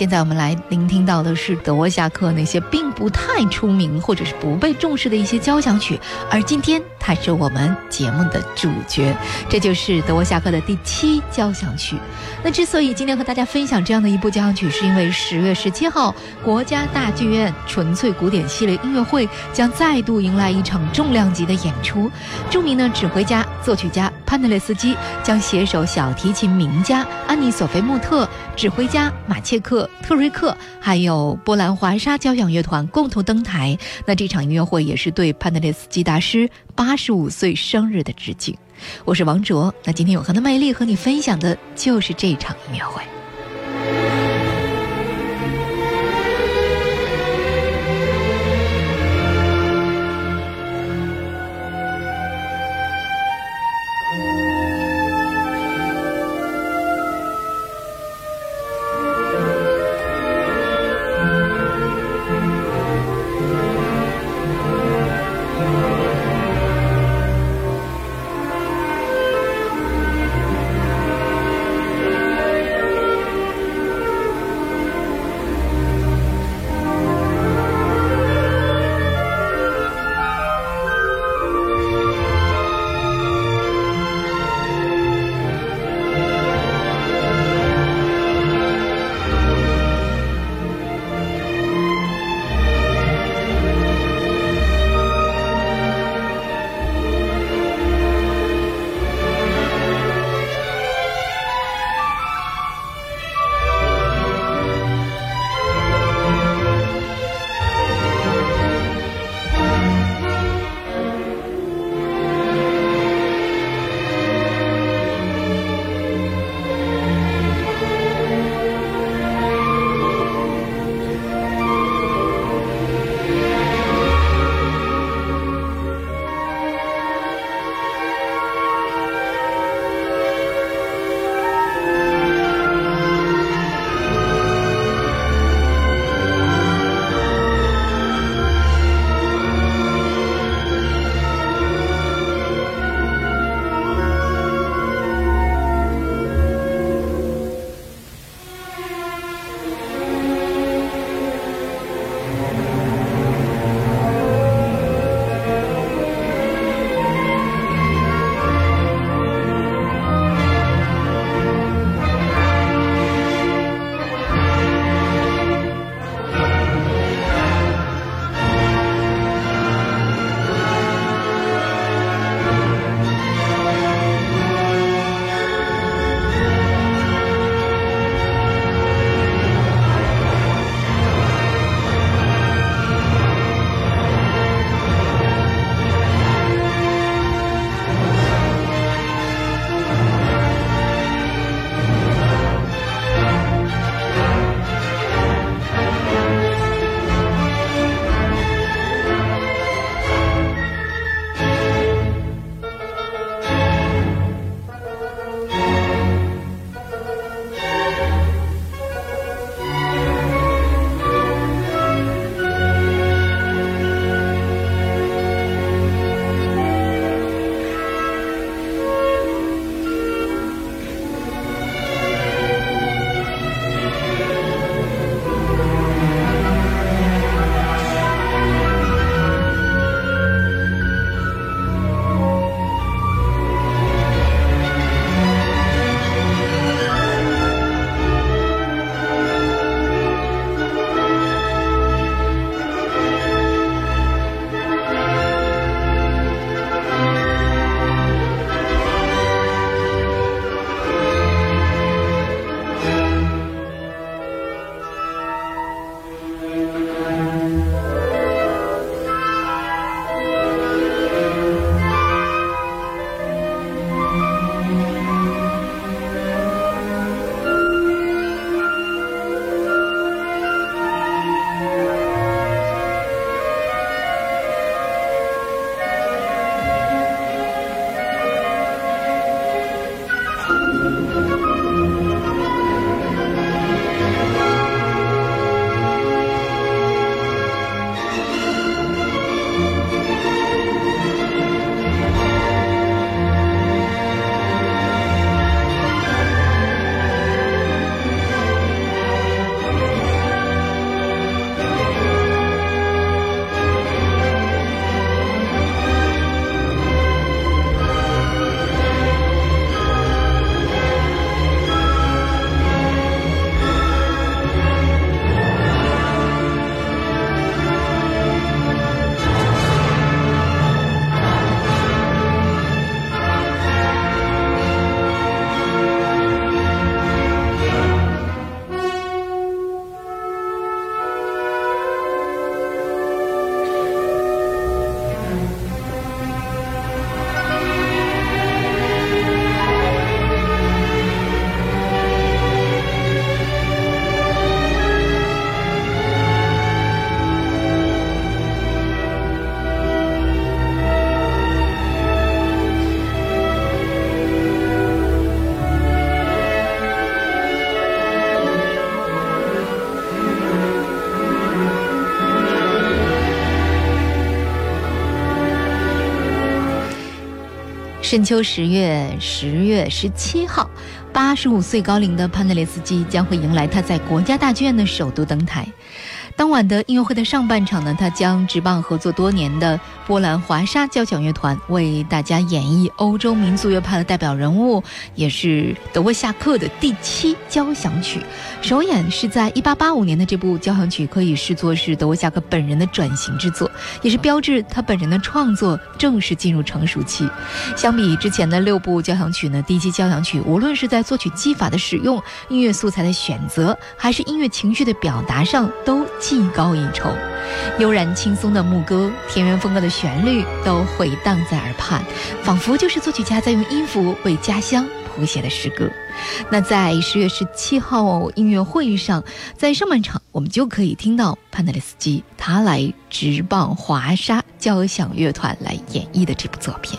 现在我们来聆听到的是德沃夏克那些并不太出名或者是不被重视的一些交响曲，而今天他是我们节目的主角，这就是德沃夏克的第七交响曲。那之所以今天和大家分享这样的一部交响曲，是因为十月十七号，国家大剧院纯粹古典系列音乐会将再度迎来一场重量级的演出。著名的指挥家、作曲家潘德列斯基将携手小提琴名家安妮·索菲穆特、指挥家马切克、特瑞克，还有波兰华沙交响乐团共同登台。那这场音乐会也是对潘德列斯基大师八十五岁生日的致敬。我是王卓，那今天永恒的魅力和你分享的就是这场音乐会。深秋十月十月十七号，八十五岁高龄的潘德列斯基将会迎来他在国家大剧院的首都登台。当晚的音乐会的上半场呢，他将执棒合作多年的波兰华沙交响乐团为大家演绎欧洲民族乐派的代表人物，也是德沃夏克的第七交响曲。首演是在一八八五年的这部交响曲，可以视作是德沃夏克本人的转型之作，也是标志他本人的创作正式进入成熟期。相比之前的六部交响曲呢，第七交响曲无论是在作曲技法的使用、音乐素材的选择，还是音乐情绪的表达上，都。技高一筹，悠然轻松的牧歌，田园风格的旋律都回荡在耳畔，仿佛就是作曲家在用音符为家乡谱写的诗歌。那在十月十七号音乐会上，在上半场我们就可以听到潘德列斯基他来直棒华沙交响乐团来演绎的这部作品。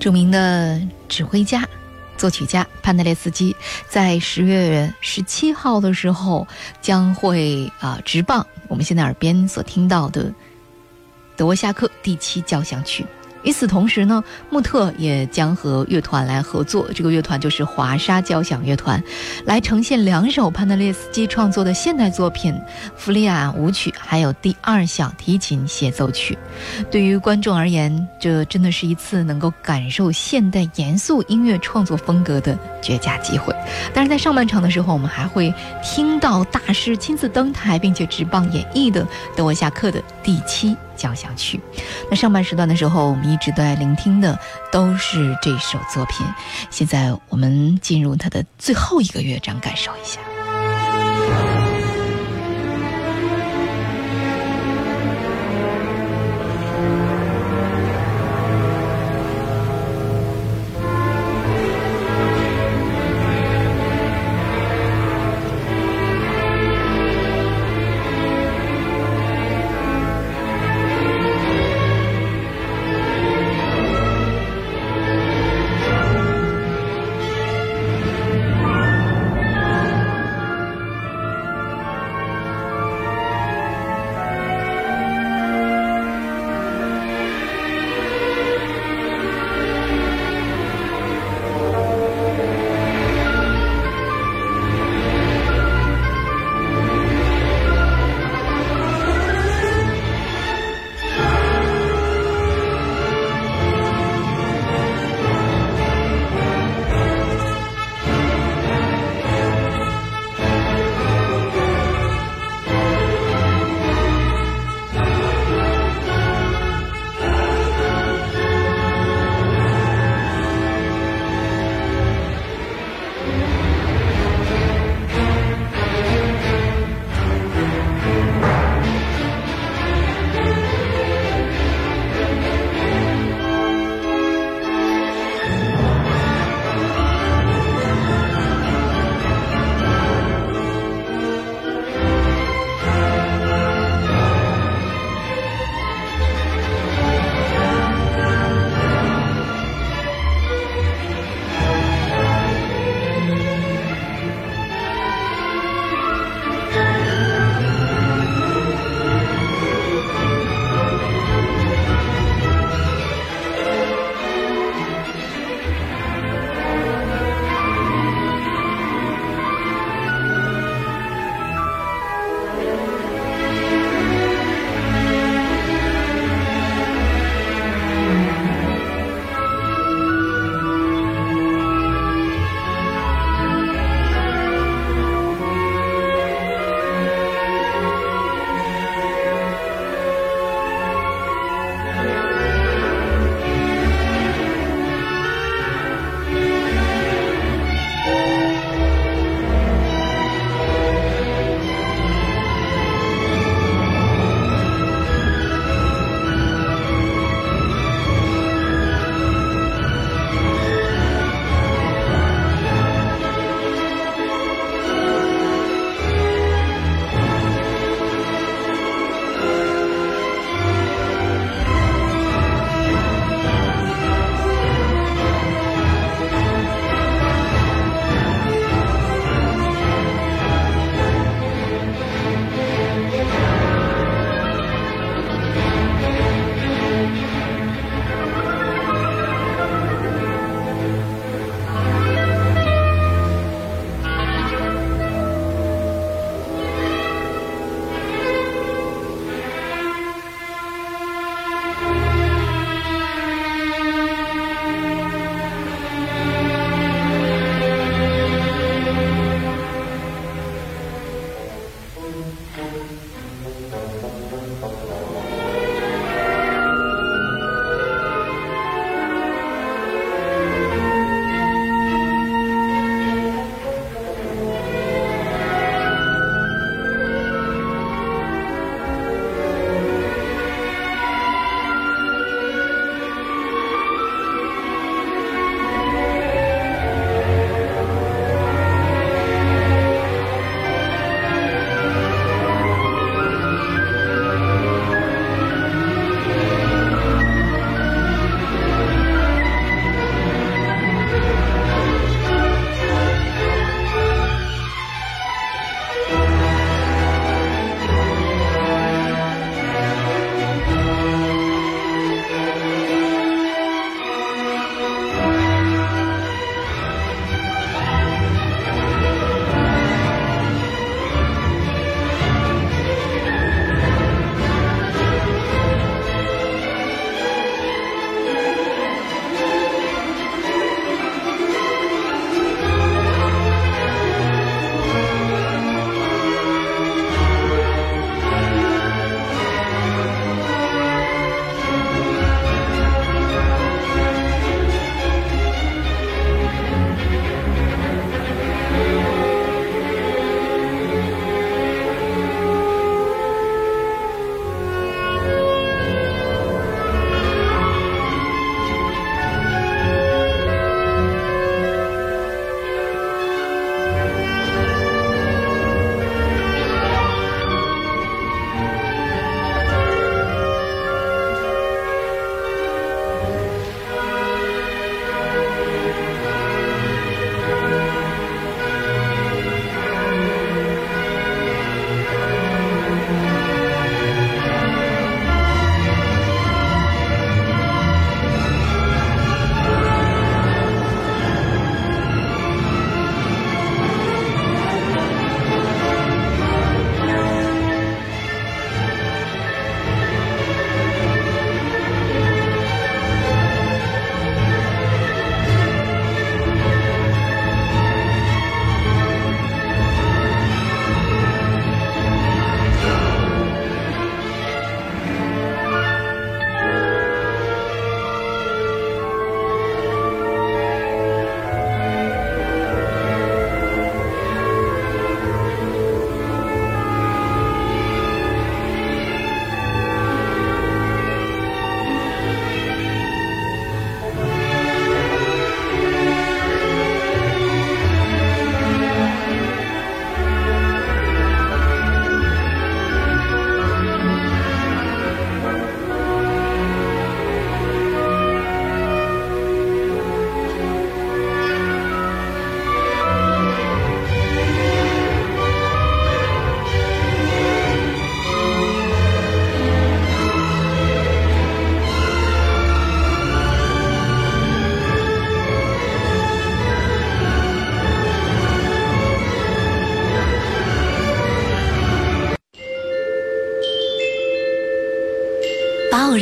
著名的指挥家、作曲家潘德列斯基在十月十七号的时候将会啊执棒我们现在耳边所听到的德沃夏克第七交响曲。与此同时呢，穆特也将和乐团来合作，这个乐团就是华沙交响乐团，来呈现两首潘德列斯基创作的现代作品《弗利亚舞曲》还有第二小提琴协奏曲。对于观众而言，这真的是一次能够感受现代严肃音乐创作风格的绝佳机会。但是在上半场的时候，我们还会听到大师亲自登台并且执棒演绎的德沃夏克的第七。交响曲，那上半时段的时候，我们一直都在聆听的都是这首作品。现在我们进入它的最后一个乐章，感受一下。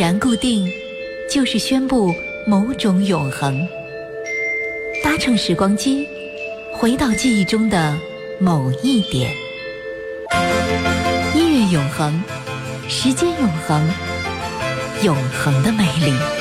然固定，就是宣布某种永恒。搭乘时光机，回到记忆中的某一点。音乐永恒，时间永恒，永恒的美丽。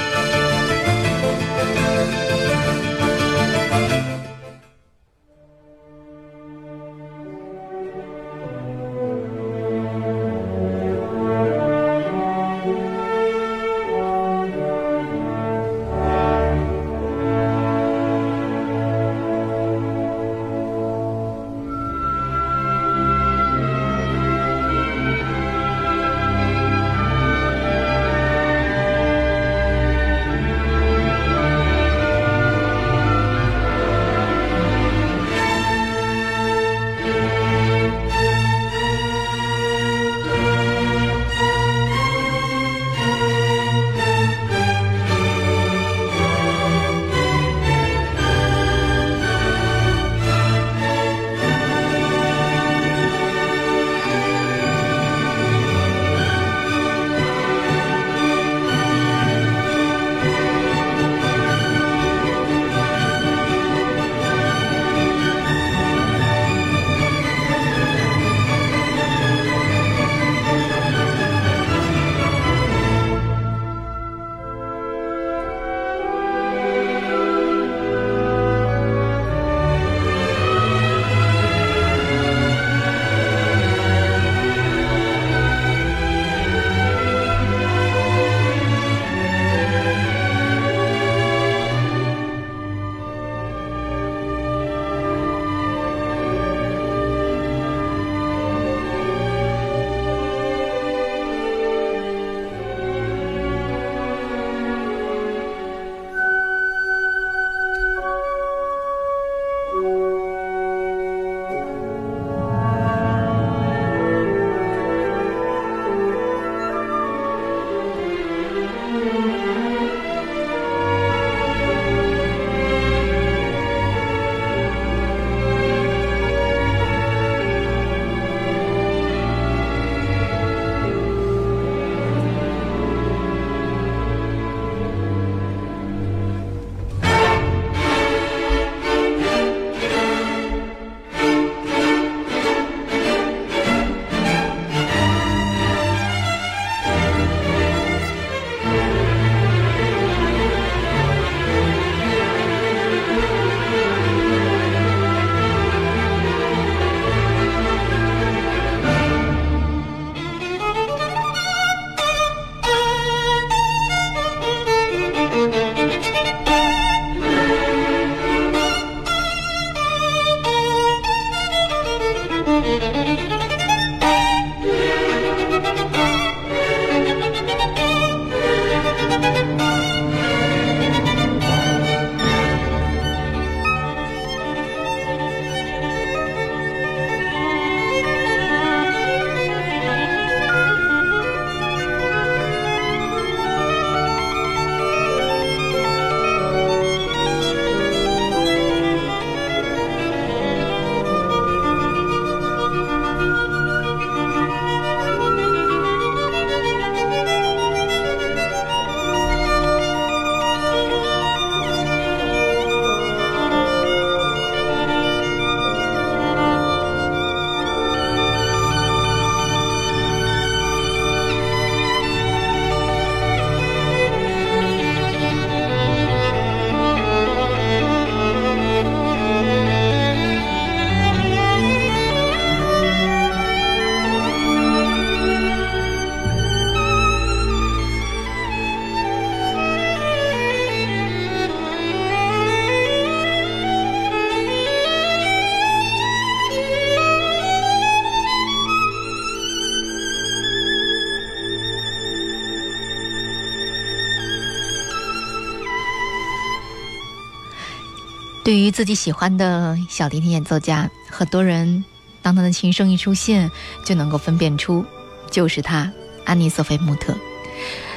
对于自己喜欢的小提琴演奏家，很多人当他的琴声一出现，就能够分辨出就是他，安妮·索菲·穆特。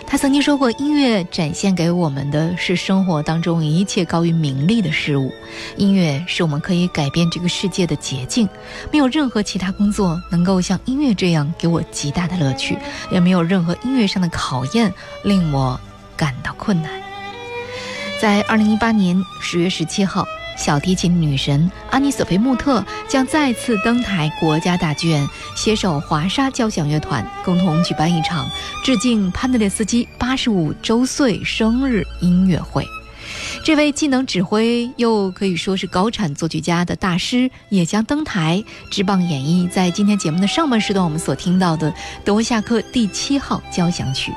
他曾经说过：“音乐展现给我们的是生活当中一切高于名利的事物，音乐是我们可以改变这个世界的捷径。没有任何其他工作能够像音乐这样给我极大的乐趣，也没有任何音乐上的考验令我感到困难。”在二零一八年十月十七号。小提琴女神安妮索菲穆特将再次登台国家大剧院，携手华沙交响乐团，共同举办一场致敬潘德列斯基八十五周岁生日音乐会。这位既能指挥又可以说是高产作曲家的大师，也将登台直棒演绎在今天节目的上半时段我们所听到的德沃夏克第七号交响曲。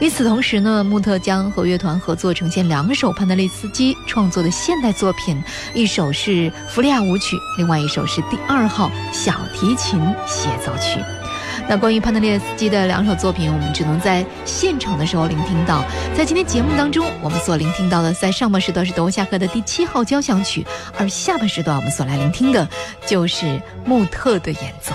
与此同时呢，穆特将和乐团合作呈现两首潘德列斯基创作的现代作品，一首是《弗利亚舞曲》，另外一首是第二号小提琴协奏曲。那关于潘德列斯基的两首作品，我们只能在现场的时候聆听到。在今天节目当中，我们所聆听到的，在上半时段是德沃夏克的第七号交响曲，而下半时段我们所来聆听的就是穆特的演奏。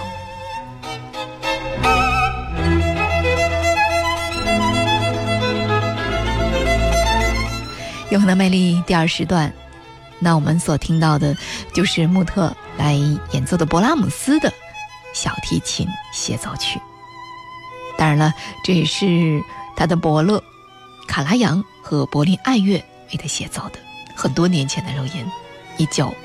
永恒的魅力第二时段，那我们所听到的就是穆特来演奏的勃拉姆斯的小提琴协奏曲。当然了，这也是他的伯乐卡拉扬和柏林爱乐为他协奏的，很多年前的录音，一九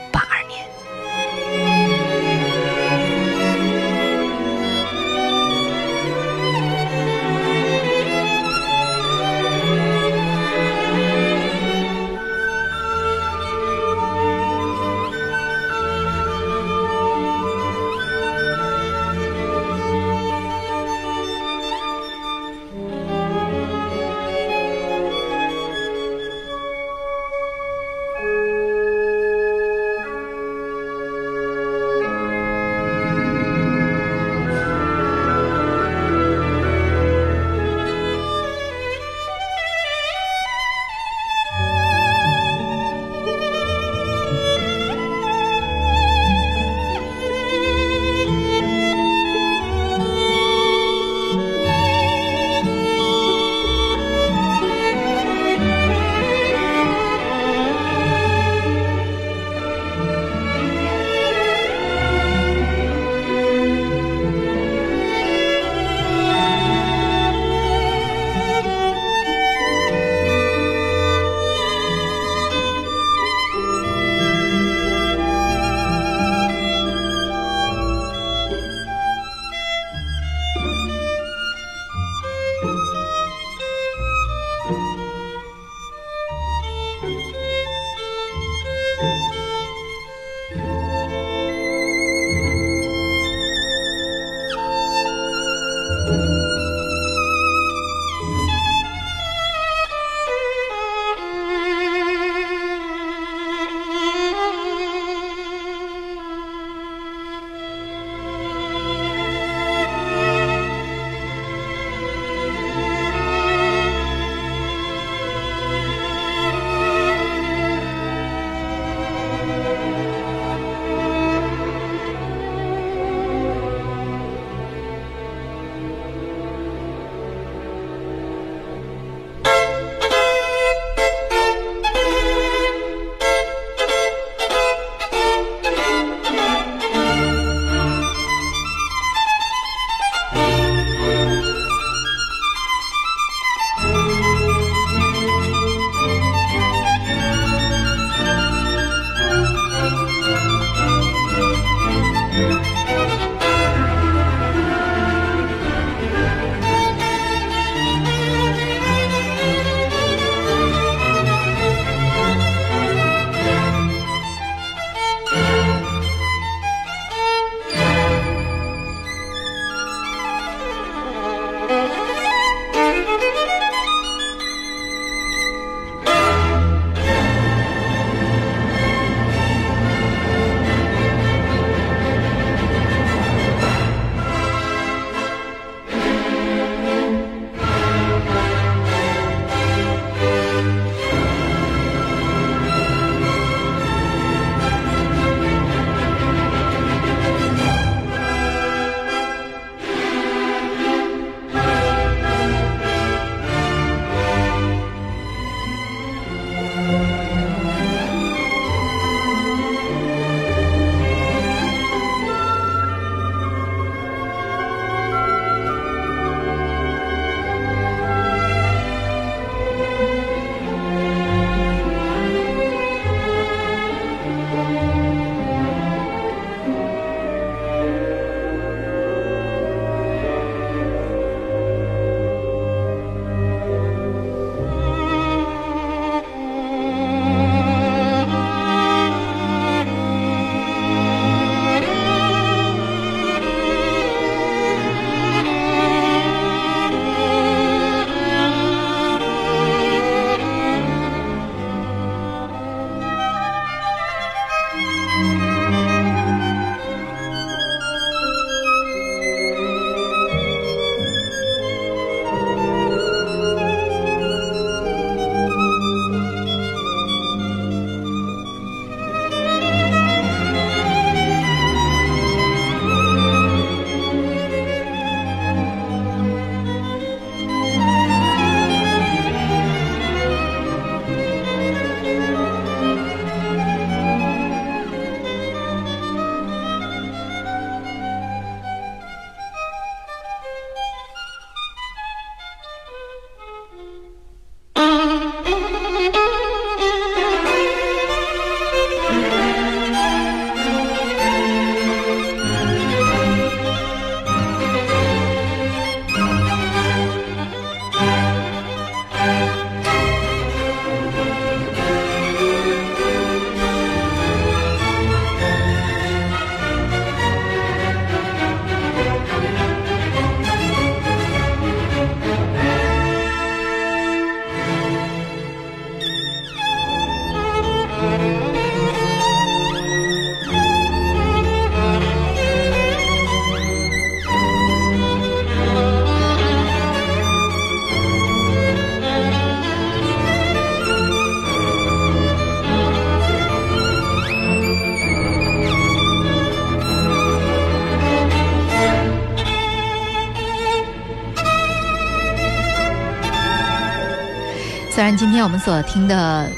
当然今天我们所听的。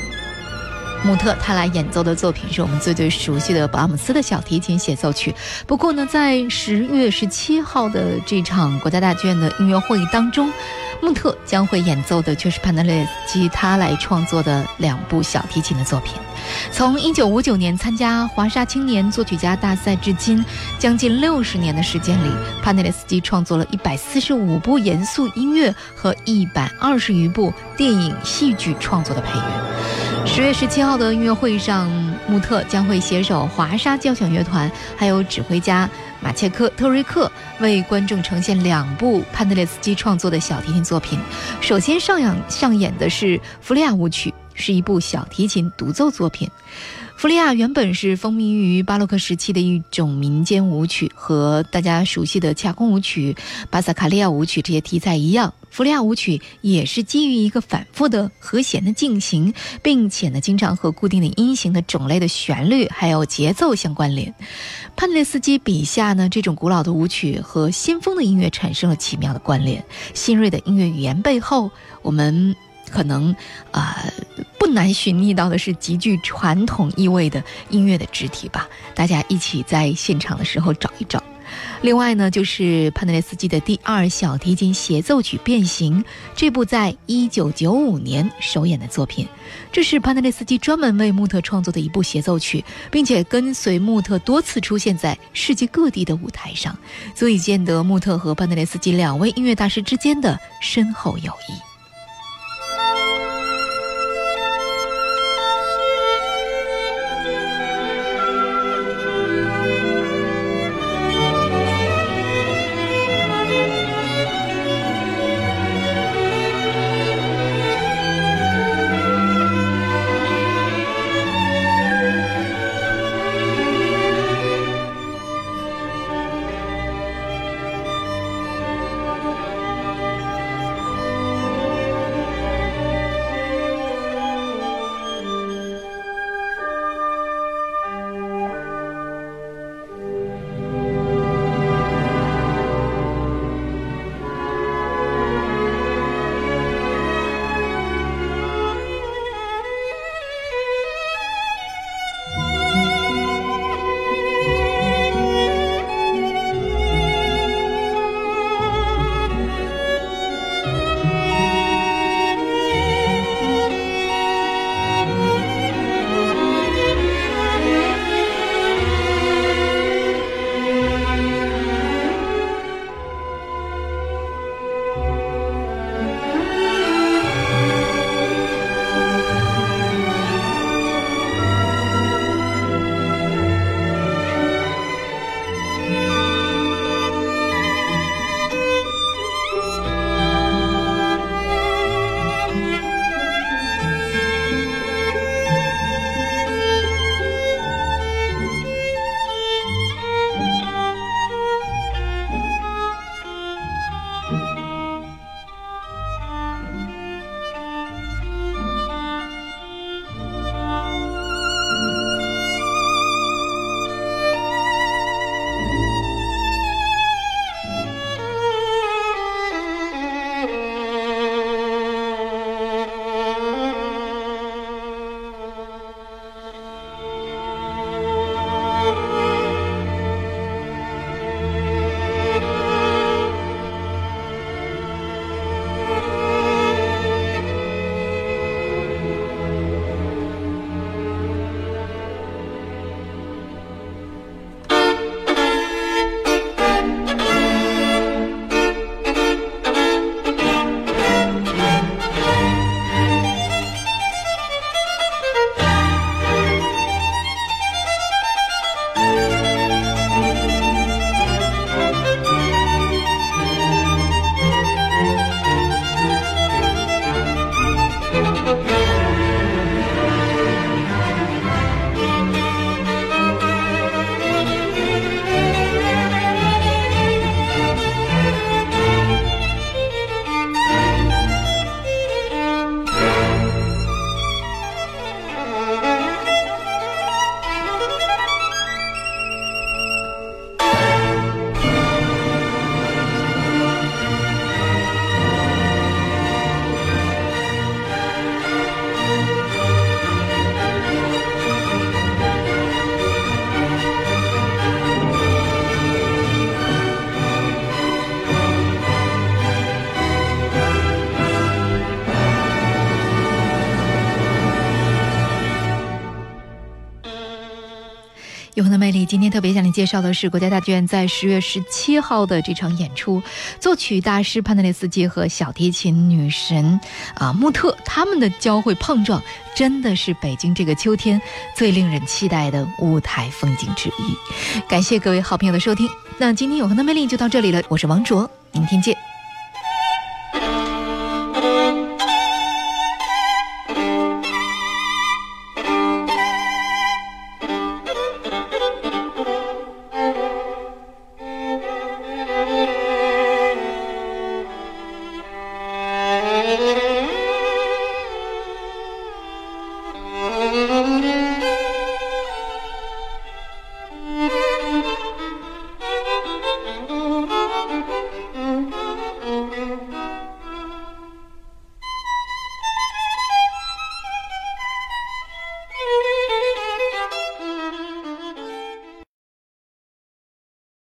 穆特他来演奏的作品是我们最最熟悉的巴姆斯的小提琴协奏曲。不过呢，在十月十七号的这场国家大剧院的音乐会当中，穆特将会演奏的却是潘德列斯基他来创作的两部小提琴的作品。从一九五九年参加华沙青年作曲家大赛至今，将近六十年的时间里，潘德列斯基创作了一百四十五部严肃音乐和一百二十余部电影戏剧创作的配乐。十月十七号的音乐会上，穆特将会携手华沙交响乐团，还有指挥家马切克特瑞克，为观众呈现两部潘德列斯基创作的小提琴作品。首先上演上演的是《弗利亚舞曲》，是一部小提琴独奏作品。弗利亚原本是风靡于巴洛克时期的一种民间舞曲，和大家熟悉的恰空舞曲、巴萨卡利亚舞曲这些题材一样，弗利亚舞曲也是基于一个反复的和弦的进行，并且呢，经常和固定的音型的种类的旋律还有节奏相关联。潘列斯基笔下呢，这种古老的舞曲和先锋的音乐产生了奇妙的关联。新锐的音乐语言背后，我们。可能，啊，更难寻觅到的是极具传统意味的音乐的肢体吧。大家一起在现场的时候找一找。另外呢，就是潘德雷斯基的第二小提琴协奏曲《变形》，这部在一九九五年首演的作品。这是潘德雷斯基专门为穆特创作的一部协奏曲，并且跟随穆特多次出现在世界各地的舞台上，足以见得穆特和潘德雷斯基两位音乐大师之间的深厚友谊。特别向你介绍的是国家大剧院在十月十七号的这场演出，作曲大师潘德列斯基和小提琴女神啊穆特他们的交汇碰撞，真的是北京这个秋天最令人期待的舞台风景之一。感谢各位好朋友的收听，那今天永恒的魅力就到这里了，我是王卓，明天见。